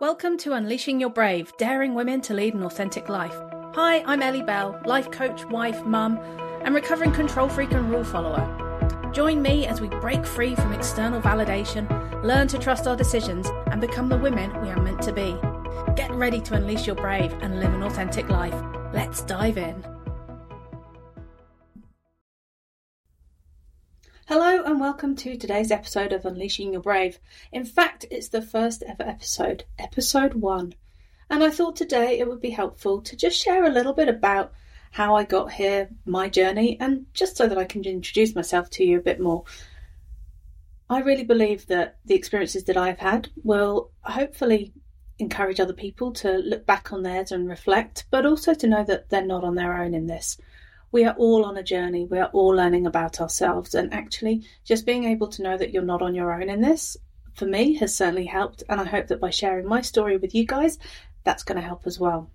Welcome to Unleashing Your Brave, daring women to lead an authentic life. Hi, I'm Ellie Bell, life coach, wife, mum, and recovering control freak and rule follower. Join me as we break free from external validation, learn to trust our decisions, and become the women we are meant to be. Get ready to unleash your brave and live an authentic life. Let's dive in. Hello and welcome to today's episode of Unleashing Your Brave. In fact, it's the first ever episode, episode one. And I thought today it would be helpful to just share a little bit about how I got here, my journey, and just so that I can introduce myself to you a bit more. I really believe that the experiences that I've had will hopefully encourage other people to look back on theirs and reflect, but also to know that they're not on their own in this we are all on a journey. We are all learning about ourselves. And actually, just being able to know that you're not on your own in this, for me, has certainly helped. And I hope that by sharing my story with you guys, that's going to help as well.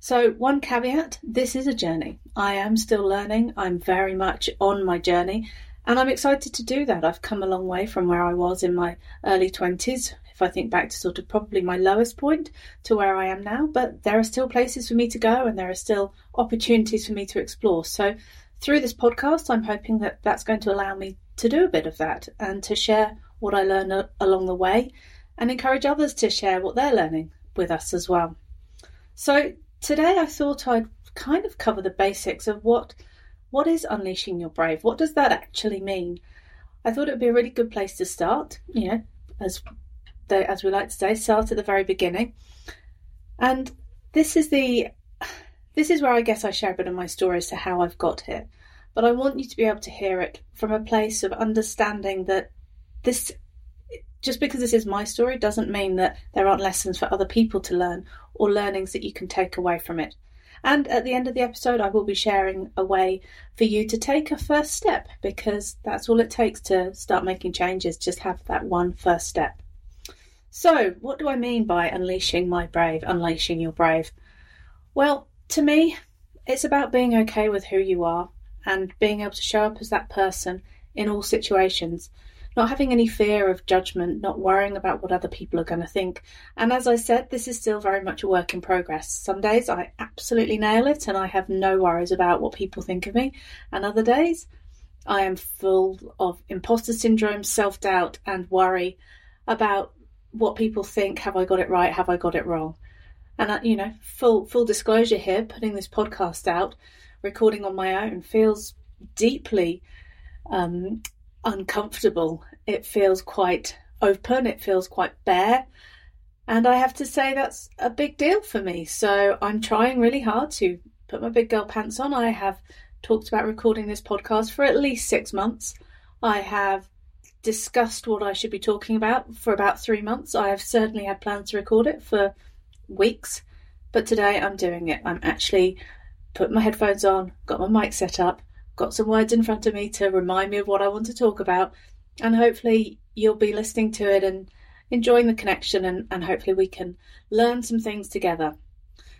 So, one caveat this is a journey. I am still learning. I'm very much on my journey. And I'm excited to do that. I've come a long way from where I was in my early 20s, if I think back to sort of probably my lowest point to where I am now. But there are still places for me to go and there are still opportunities for me to explore. So through this podcast, I'm hoping that that's going to allow me to do a bit of that and to share what I learn along the way and encourage others to share what they're learning with us as well. So today I thought I'd kind of cover the basics of what what is unleashing your brave? What does that actually mean? I thought it would be a really good place to start, you know, as as we like to say, start at the very beginning. And this is the this is where I guess I share a bit of my story as to how I've got here. But I want you to be able to hear it from a place of understanding that this just because this is my story doesn't mean that there aren't lessons for other people to learn or learnings that you can take away from it. And at the end of the episode, I will be sharing a way for you to take a first step because that's all it takes to start making changes. Just have that one first step. So, what do I mean by unleashing my brave, unleashing your brave? Well, to me, it's about being okay with who you are and being able to show up as that person in all situations, not having any fear of judgment, not worrying about what other people are going to think. And as I said, this is still very much a work in progress. Some days I absolutely nail it and I have no worries about what people think of me, and other days I am full of imposter syndrome, self doubt, and worry about what people think. Have I got it right? Have I got it wrong? And uh, you know, full full disclosure here, putting this podcast out, recording on my own feels deeply um, uncomfortable. It feels quite open. It feels quite bare. And I have to say that's a big deal for me. So I'm trying really hard to put my big girl pants on. I have talked about recording this podcast for at least six months. I have discussed what I should be talking about for about three months. I have certainly had plans to record it for weeks, but today I'm doing it. I'm actually put my headphones on, got my mic set up, got some words in front of me to remind me of what I want to talk about, and hopefully you'll be listening to it and enjoying the connection and, and hopefully we can learn some things together.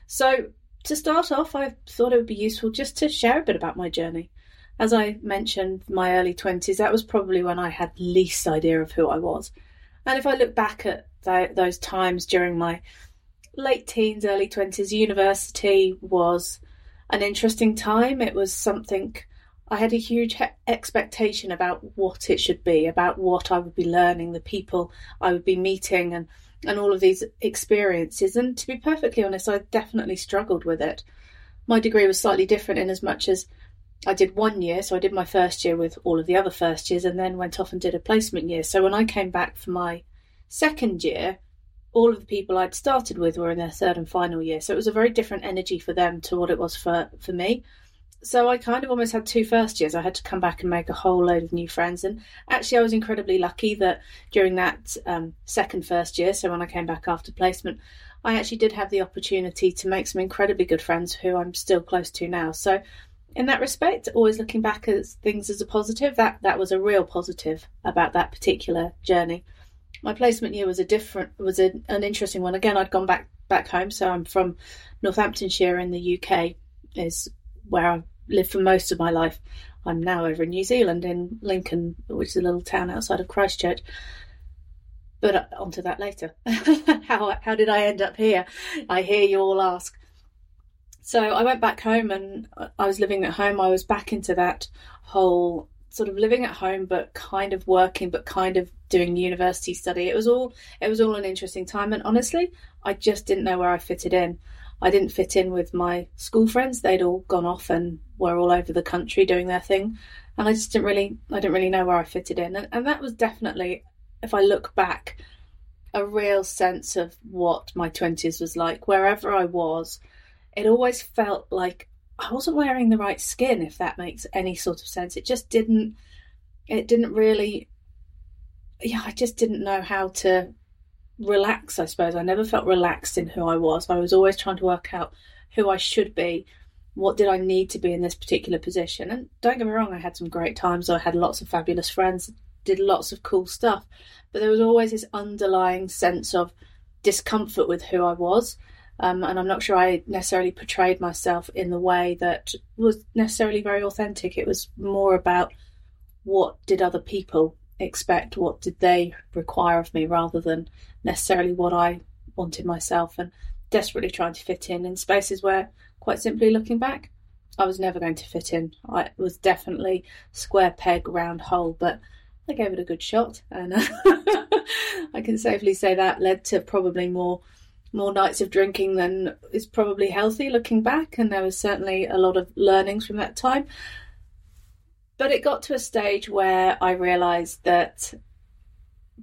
So to start off, I thought it would be useful just to share a bit about my journey as I mentioned, my early 20s, that was probably when I had least idea of who I was. And if I look back at th- those times during my late teens, early 20s, university was an interesting time. It was something I had a huge he- expectation about what it should be, about what I would be learning, the people I would be meeting, and, and all of these experiences. And to be perfectly honest, I definitely struggled with it. My degree was slightly different in as much as I did one year, so I did my first year with all of the other first years, and then went off and did a placement year. So when I came back for my second year, all of the people I'd started with were in their third and final year. So it was a very different energy for them to what it was for, for me. So I kind of almost had two first years. I had to come back and make a whole load of new friends. And actually, I was incredibly lucky that during that um, second first year, so when I came back after placement, I actually did have the opportunity to make some incredibly good friends who I'm still close to now. So in that respect, always looking back at things as a positive, that that was a real positive about that particular journey. My placement year was a different was a, an interesting one. Again, I'd gone back back home, so I'm from Northamptonshire in the UK, is where I've lived for most of my life. I'm now over in New Zealand in Lincoln, which is a little town outside of Christchurch. But uh, onto that later. how how did I end up here? I hear you all ask. So I went back home and I was living at home. I was back into that whole sort of living at home but kind of working but kind of doing university study. It was all it was all an interesting time. And honestly i just didn't know where i fitted in. I didn't fit in with my school friends. They'd all gone off and were all over the country doing their thing. And i just didn't really i didn't really know where i fitted in. And, and that was definitely if i look back a real sense of what my 20s was like. Wherever i was it always felt like I wasn't wearing the right skin, if that makes any sort of sense. It just didn't, it didn't really, yeah, I just didn't know how to relax, I suppose. I never felt relaxed in who I was. I was always trying to work out who I should be. What did I need to be in this particular position? And don't get me wrong, I had some great times. I had lots of fabulous friends, did lots of cool stuff. But there was always this underlying sense of discomfort with who I was. Um, and I'm not sure I necessarily portrayed myself in the way that was necessarily very authentic. It was more about what did other people expect, what did they require of me, rather than necessarily what I wanted myself, and desperately trying to fit in in spaces where, quite simply looking back, I was never going to fit in. I was definitely square peg, round hole, but I gave it a good shot, and I can safely say that led to probably more more nights of drinking than is probably healthy looking back, and there was certainly a lot of learnings from that time. But it got to a stage where I realised that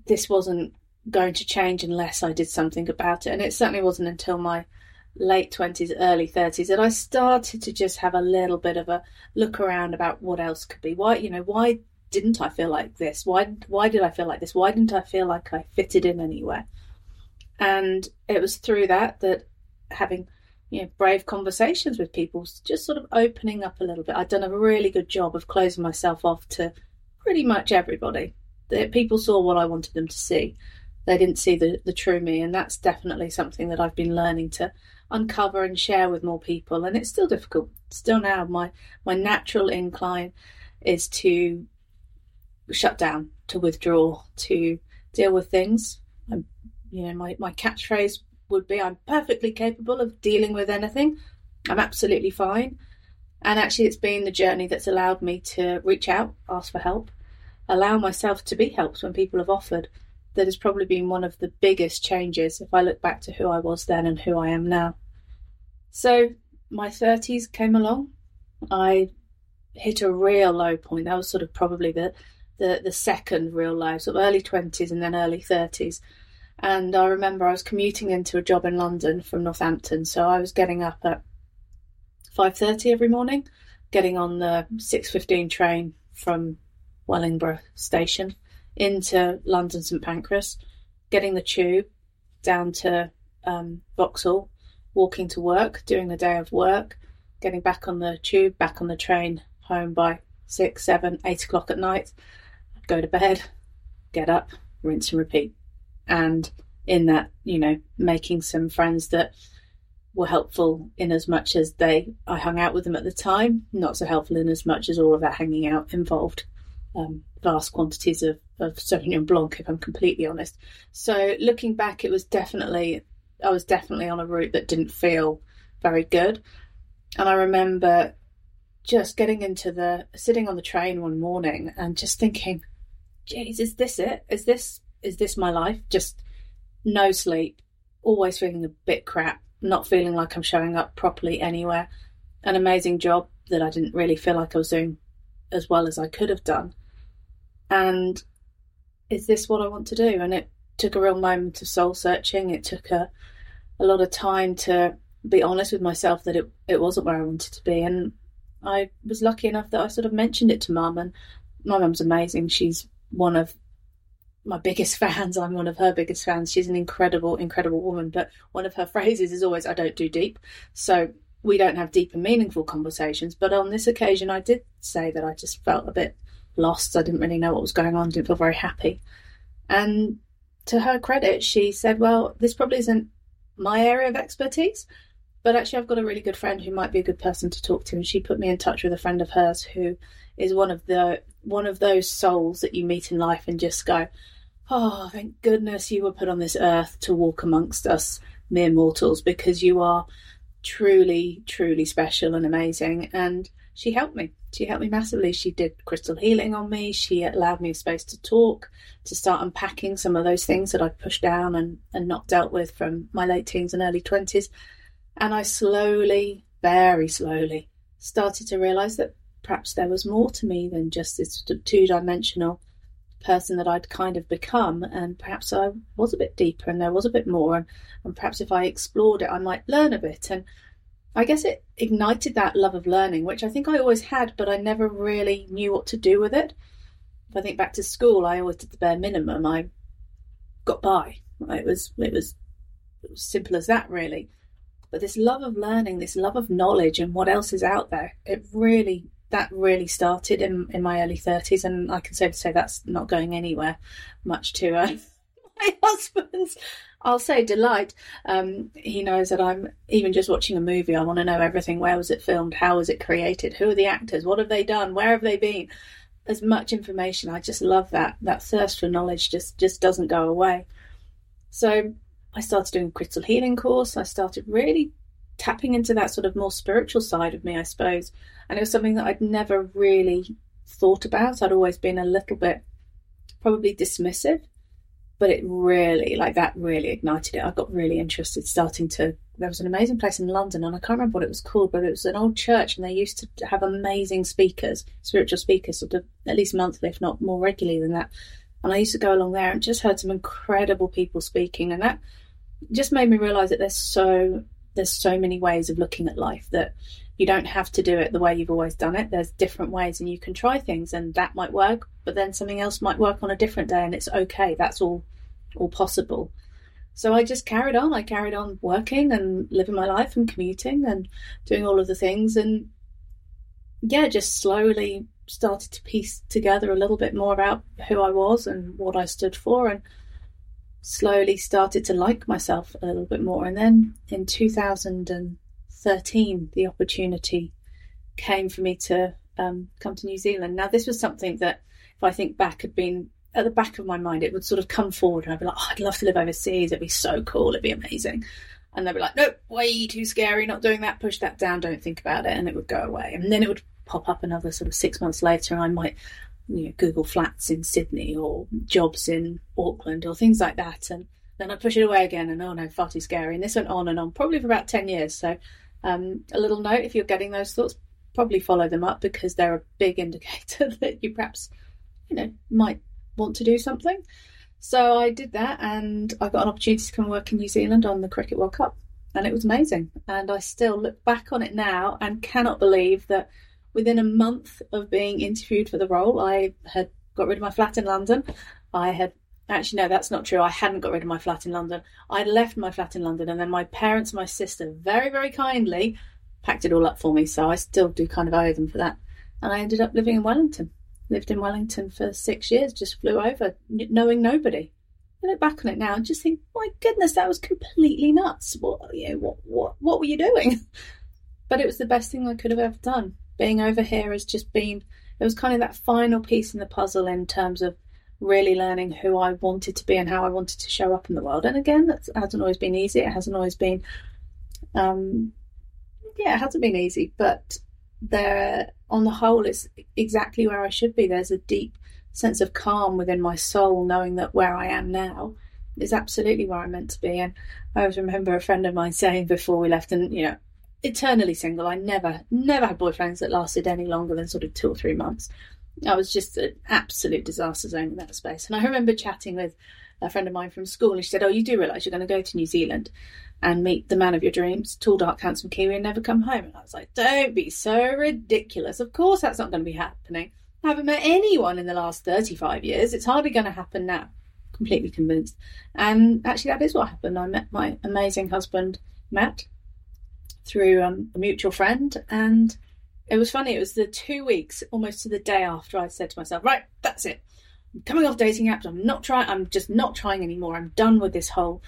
this wasn't going to change unless I did something about it, and it certainly wasn't until my late 20s, early 30s that I started to just have a little bit of a look around about what else could be. Why, you know, why didn't I feel like this? Why why did I feel like this? Why didn't I feel like I fitted in anywhere? And it was through that that having you know brave conversations with people, just sort of opening up a little bit. I'd done a really good job of closing myself off to pretty much everybody. That people saw what I wanted them to see. They didn't see the, the true me, and that's definitely something that I've been learning to uncover and share with more people. And it's still difficult. Still now, my my natural incline is to shut down, to withdraw, to deal with things. You know, my, my catchphrase would be I'm perfectly capable of dealing with anything. I'm absolutely fine. And actually, it's been the journey that's allowed me to reach out, ask for help, allow myself to be helped when people have offered. That has probably been one of the biggest changes if I look back to who I was then and who I am now. So, my 30s came along. I hit a real low point. That was sort of probably the, the, the second real low, sort of early 20s and then early 30s and I remember I was commuting into a job in London from Northampton, so I was getting up at five thirty every morning, getting on the six fifteen train from Wellingborough station into London St Pancras, getting the tube down to um, Vauxhall, walking to work, doing the day of work, getting back on the tube, back on the train home by six, seven, eight o'clock at night. I'd go to bed, get up, rinse and repeat and in that, you know, making some friends that were helpful in as much as they I hung out with them at the time, not so helpful in as much as all of that hanging out involved um, vast quantities of, of Sauvignon Blanc, if I'm completely honest. So looking back, it was definitely I was definitely on a route that didn't feel very good, and I remember just getting into the sitting on the train one morning and just thinking, "Geez, is this it? Is this is this my life? Just no sleep, always feeling a bit crap, not feeling like I'm showing up properly anywhere. An amazing job that I didn't really feel like I was doing as well as I could have done. And is this what I want to do? And it took a real moment of soul searching. It took a, a lot of time to be honest with myself that it, it wasn't where I wanted to be. And I was lucky enough that I sort of mentioned it to mum. And my mum's amazing. She's one of my biggest fans. I'm one of her biggest fans. She's an incredible, incredible woman. But one of her phrases is always, I don't do deep. So we don't have deep and meaningful conversations. But on this occasion, I did say that I just felt a bit lost. I didn't really know what was going on, didn't feel very happy. And to her credit, she said, Well, this probably isn't my area of expertise. But actually, I've got a really good friend who might be a good person to talk to, and she put me in touch with a friend of hers who is one of the one of those souls that you meet in life and just go, Oh, thank goodness you were put on this earth to walk amongst us mere mortals because you are truly, truly special and amazing. And she helped me. She helped me massively. She did crystal healing on me. She allowed me space to talk, to start unpacking some of those things that I'd pushed down and, and not dealt with from my late teens and early 20s. And I slowly, very slowly, started to realize that perhaps there was more to me than just this two dimensional person that I'd kind of become. And perhaps I was a bit deeper and there was a bit more. And, and perhaps if I explored it, I might learn a bit. And I guess it ignited that love of learning, which I think I always had, but I never really knew what to do with it. If I think back to school, I always did the bare minimum. I got by. It was it was, it was simple as that, really. But this love of learning, this love of knowledge, and what else is out there, it really that really started in in my early thirties, and I can say that's not going anywhere, much to uh, my husband's I'll say delight. Um, he knows that I'm even just watching a movie. I want to know everything. Where was it filmed? How was it created? Who are the actors? What have they done? Where have they been? As much information. I just love that. That thirst for knowledge just just doesn't go away. So I started doing crystal healing course. I started really tapping into that sort of more spiritual side of me, I suppose. And it was something that I'd never really thought about. I'd always been a little bit probably dismissive but it really like that really ignited it. I got really interested starting to there was an amazing place in London and I can't remember what it was called, but it was an old church and they used to have amazing speakers, spiritual speakers, sort of at least monthly, if not more regularly than that. And I used to go along there and just heard some incredible people speaking and that just made me realise that there's so there's so many ways of looking at life that you don't have to do it the way you've always done it. There's different ways and you can try things and that might work, but then something else might work on a different day and it's okay. That's all all possible. So I just carried on. I carried on working and living my life and commuting and doing all of the things and yeah, just slowly started to piece together a little bit more about who I was and what I stood for and slowly started to like myself a little bit more. And then in 2013, the opportunity came for me to um, come to New Zealand. Now, this was something that, if I think back, had been at the back of my mind. It would sort of come forward, and I'd be like, oh, I'd love to live overseas. It'd be so cool. It'd be amazing. And they'd be like, nope, way too scary. Not doing that. Push that down. Don't think about it. And it would go away. And then it would pop up another sort of six months later, and I might you know, Google flats in Sydney or jobs in Auckland or things like that. And then I push it away again, and oh no, far too scary. And this went on and on, probably for about 10 years. So um, a little note if you're getting those thoughts, probably follow them up because they're a big indicator that you perhaps, you know, might want to do something. So I did that and I got an opportunity to come work in New Zealand on the Cricket World Cup. And it was amazing. And I still look back on it now and cannot believe that within a month of being interviewed for the role, I had got rid of my flat in London. I had Actually, no, that's not true. I hadn't got rid of my flat in London. I'd left my flat in London, and then my parents my sister very, very kindly packed it all up for me. So I still do kind of owe them for that. And I ended up living in Wellington. Lived in Wellington for six years, just flew over, knowing nobody. I look back on it now and just think, my goodness, that was completely nuts. What, you know, what, what, what were you doing? but it was the best thing I could have ever done. Being over here has just been, it was kind of that final piece in the puzzle in terms of really learning who I wanted to be and how I wanted to show up in the world. And again, that hasn't always been easy. It hasn't always been, um, yeah, it hasn't been easy. But there, on the whole, it's exactly where I should be. There's a deep sense of calm within my soul, knowing that where I am now is absolutely where I'm meant to be. And I always remember a friend of mine saying before we left, and you know, eternally single. I never, never had boyfriends that lasted any longer than sort of two or three months. I was just an absolute disaster zone in that space. And I remember chatting with a friend of mine from school, and she said, "Oh, you do realise you're going to go to New Zealand and meet the man of your dreams, tall, dark, handsome Kiwi, and never come home." And I was like, "Don't be so ridiculous! Of course that's not going to be happening. I haven't met anyone in the last 35 years. It's hardly going to happen now." Completely convinced. And actually, that is what happened. I met my amazing husband, Matt, through um, a mutual friend, and it was funny. It was the two weeks, almost to the day after I said to myself, right, that's it. I'm coming off dating apps. I'm not trying. I'm just not trying anymore. I'm done with this whole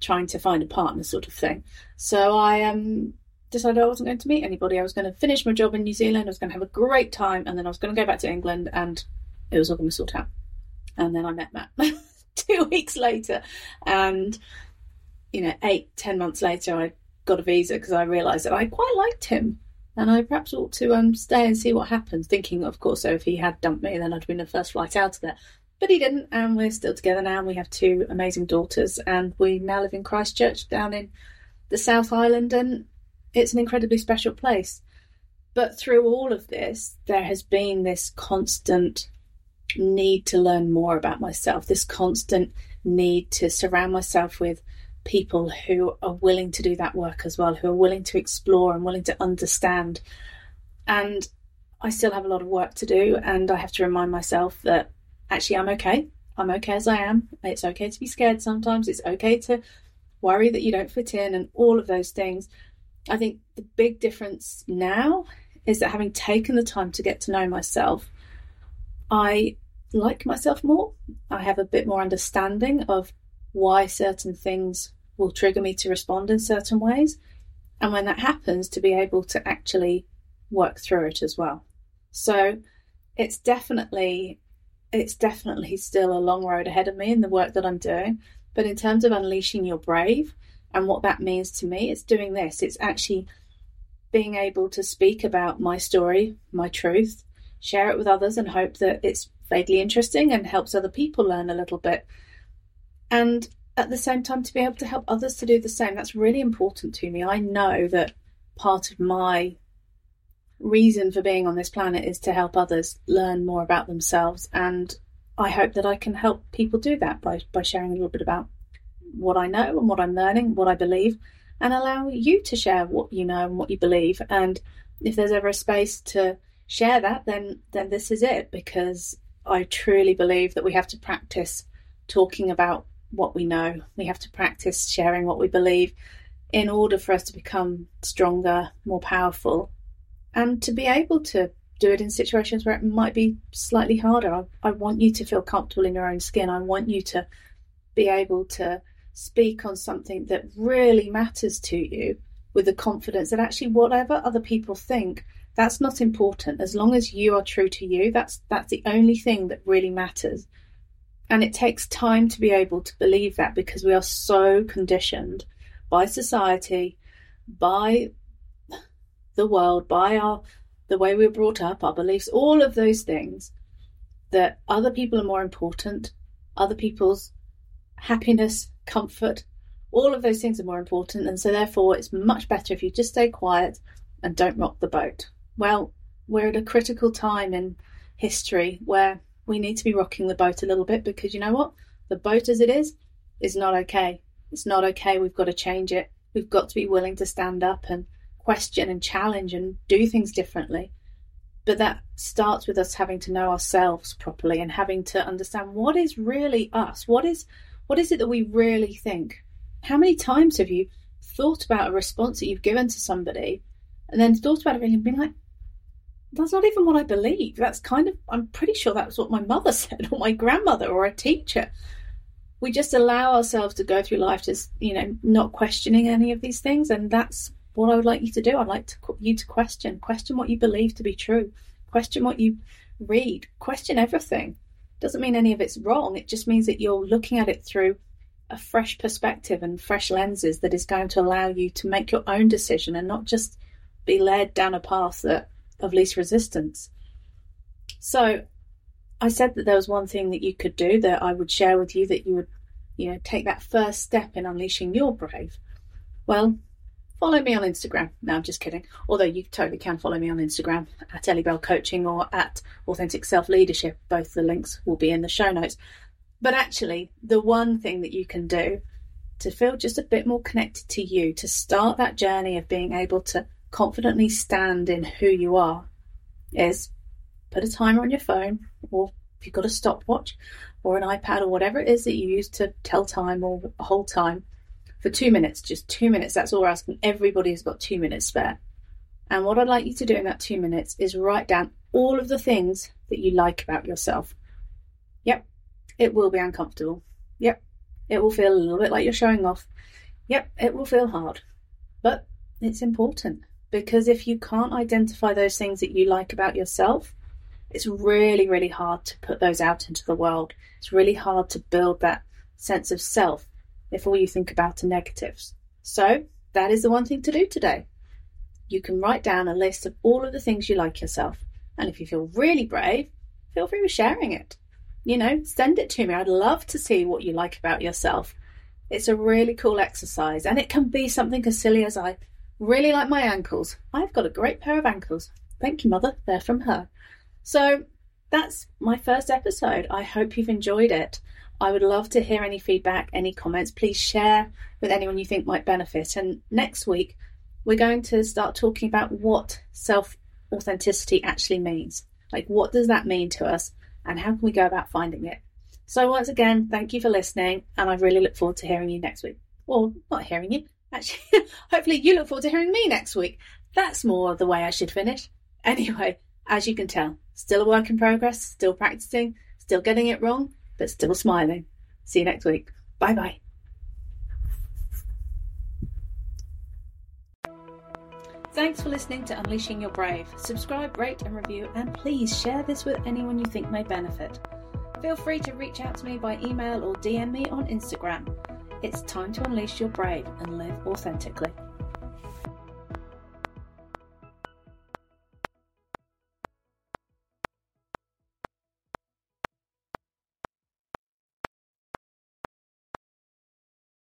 trying to find a partner sort of thing. So I um, decided I wasn't going to meet anybody. I was going to finish my job in New Zealand. I was going to have a great time, and then I was going to go back to England, and it was all going to sort out. And then I met Matt. two weeks later. And, you know, eight, ten months later, I got a visa because I realised that I quite liked him. And I perhaps ought to um, stay and see what happens, thinking, of course, so if he had dumped me, then I'd been the first flight out of there. But he didn't, and we're still together now. And we have two amazing daughters, and we now live in Christchurch down in the South Island, and it's an incredibly special place. But through all of this, there has been this constant need to learn more about myself, this constant need to surround myself with people who are willing to do that work as well, who are willing to explore and willing to understand. And I still have a lot of work to do, and I have to remind myself that actually I'm okay. I'm okay as I am. It's okay to be scared sometimes. It's okay to worry that you don't fit in and all of those things. I think the big difference now is that having taken the time to get to know myself, I like myself more. I have a bit more understanding of why certain things will trigger me to respond in certain ways. And when that happens, to be able to actually work through it as well. So it's definitely it's definitely still a long road ahead of me in the work that I'm doing. But in terms of unleashing your brave and what that means to me, it's doing this. It's actually being able to speak about my story, my truth, share it with others, and hope that it's vaguely interesting and helps other people learn a little bit. And at the same time, to be able to help others to do the same, that's really important to me. I know that part of my reason for being on this planet is to help others learn more about themselves. And I hope that I can help people do that by, by sharing a little bit about what I know and what I'm learning, what I believe, and allow you to share what you know and what you believe. And if there's ever a space to share that, then then this is it because I truly believe that we have to practice talking about what we know. We have to practice sharing what we believe in order for us to become stronger, more powerful, and to be able to do it in situations where it might be slightly harder. I, I want you to feel comfortable in your own skin. I want you to be able to speak on something that really matters to you with the confidence that actually whatever other people think that's not important as long as you are true to you that's that's the only thing that really matters and it takes time to be able to believe that because we are so conditioned by society by the world by our the way we we're brought up our beliefs all of those things that other people are more important other people's happiness comfort, all of those things are more important. And so, therefore, it's much better if you just stay quiet and don't rock the boat. Well, we're at a critical time in history where we need to be rocking the boat a little bit because you know what? The boat as it is is not okay. It's not okay. We've got to change it. We've got to be willing to stand up and question and challenge and do things differently. But that starts with us having to know ourselves properly and having to understand what is really us. What is what is it that we really think? How many times have you thought about a response that you've given to somebody and then thought about it and been like, that's not even what I believe. That's kind of, I'm pretty sure that's what my mother said or my grandmother or a teacher. We just allow ourselves to go through life just, you know, not questioning any of these things. And that's what I would like you to do. I'd like to, you to question, question what you believe to be true, question what you read, question everything doesn't mean any of it's wrong. It just means that you're looking at it through a fresh perspective and fresh lenses that is going to allow you to make your own decision and not just be led down a path that, of least resistance. So, I said that there was one thing that you could do that I would share with you that you would, you know, take that first step in unleashing your brave. Well, follow me on Instagram. No, I'm just kidding. Although you totally can follow me on Instagram at Ellie Bell Coaching or at Authentic Self Leadership. Both the links will be in the show notes. But actually, the one thing that you can do to feel just a bit more connected to you, to start that journey of being able to confidently stand in who you are, is put a timer on your phone, or if you've got a stopwatch or an iPad or whatever it is that you use to tell time or hold time for two minutes, just two minutes. That's all we're asking. Everybody has got two minutes spare. And what I'd like you to do in that two minutes is write down all of the things that you like about yourself. Yep, it will be uncomfortable. Yep, it will feel a little bit like you're showing off. Yep, it will feel hard. But it's important because if you can't identify those things that you like about yourself, it's really, really hard to put those out into the world. It's really hard to build that sense of self if all you think about are negatives. So, that is the one thing to do today. You can write down a list of all of the things you like yourself. And if you feel really brave, feel free with sharing it. You know, send it to me. I'd love to see what you like about yourself. It's a really cool exercise, and it can be something as silly as I really like my ankles. I've got a great pair of ankles. Thank you, Mother. They're from her. So that's my first episode. I hope you've enjoyed it. I would love to hear any feedback, any comments. Please share with anyone you think might benefit. And next week, we're going to start talking about what self authenticity actually means. Like, what does that mean to us, and how can we go about finding it? So, once again, thank you for listening, and I really look forward to hearing you next week. Or not hearing you, actually, hopefully, you look forward to hearing me next week. That's more the way I should finish. Anyway, as you can tell, still a work in progress, still practicing, still getting it wrong, but still smiling. See you next week. Bye bye. Thanks for listening to Unleashing Your Brave. Subscribe, rate, and review, and please share this with anyone you think may benefit. Feel free to reach out to me by email or DM me on Instagram. It's time to unleash your brave and live authentically.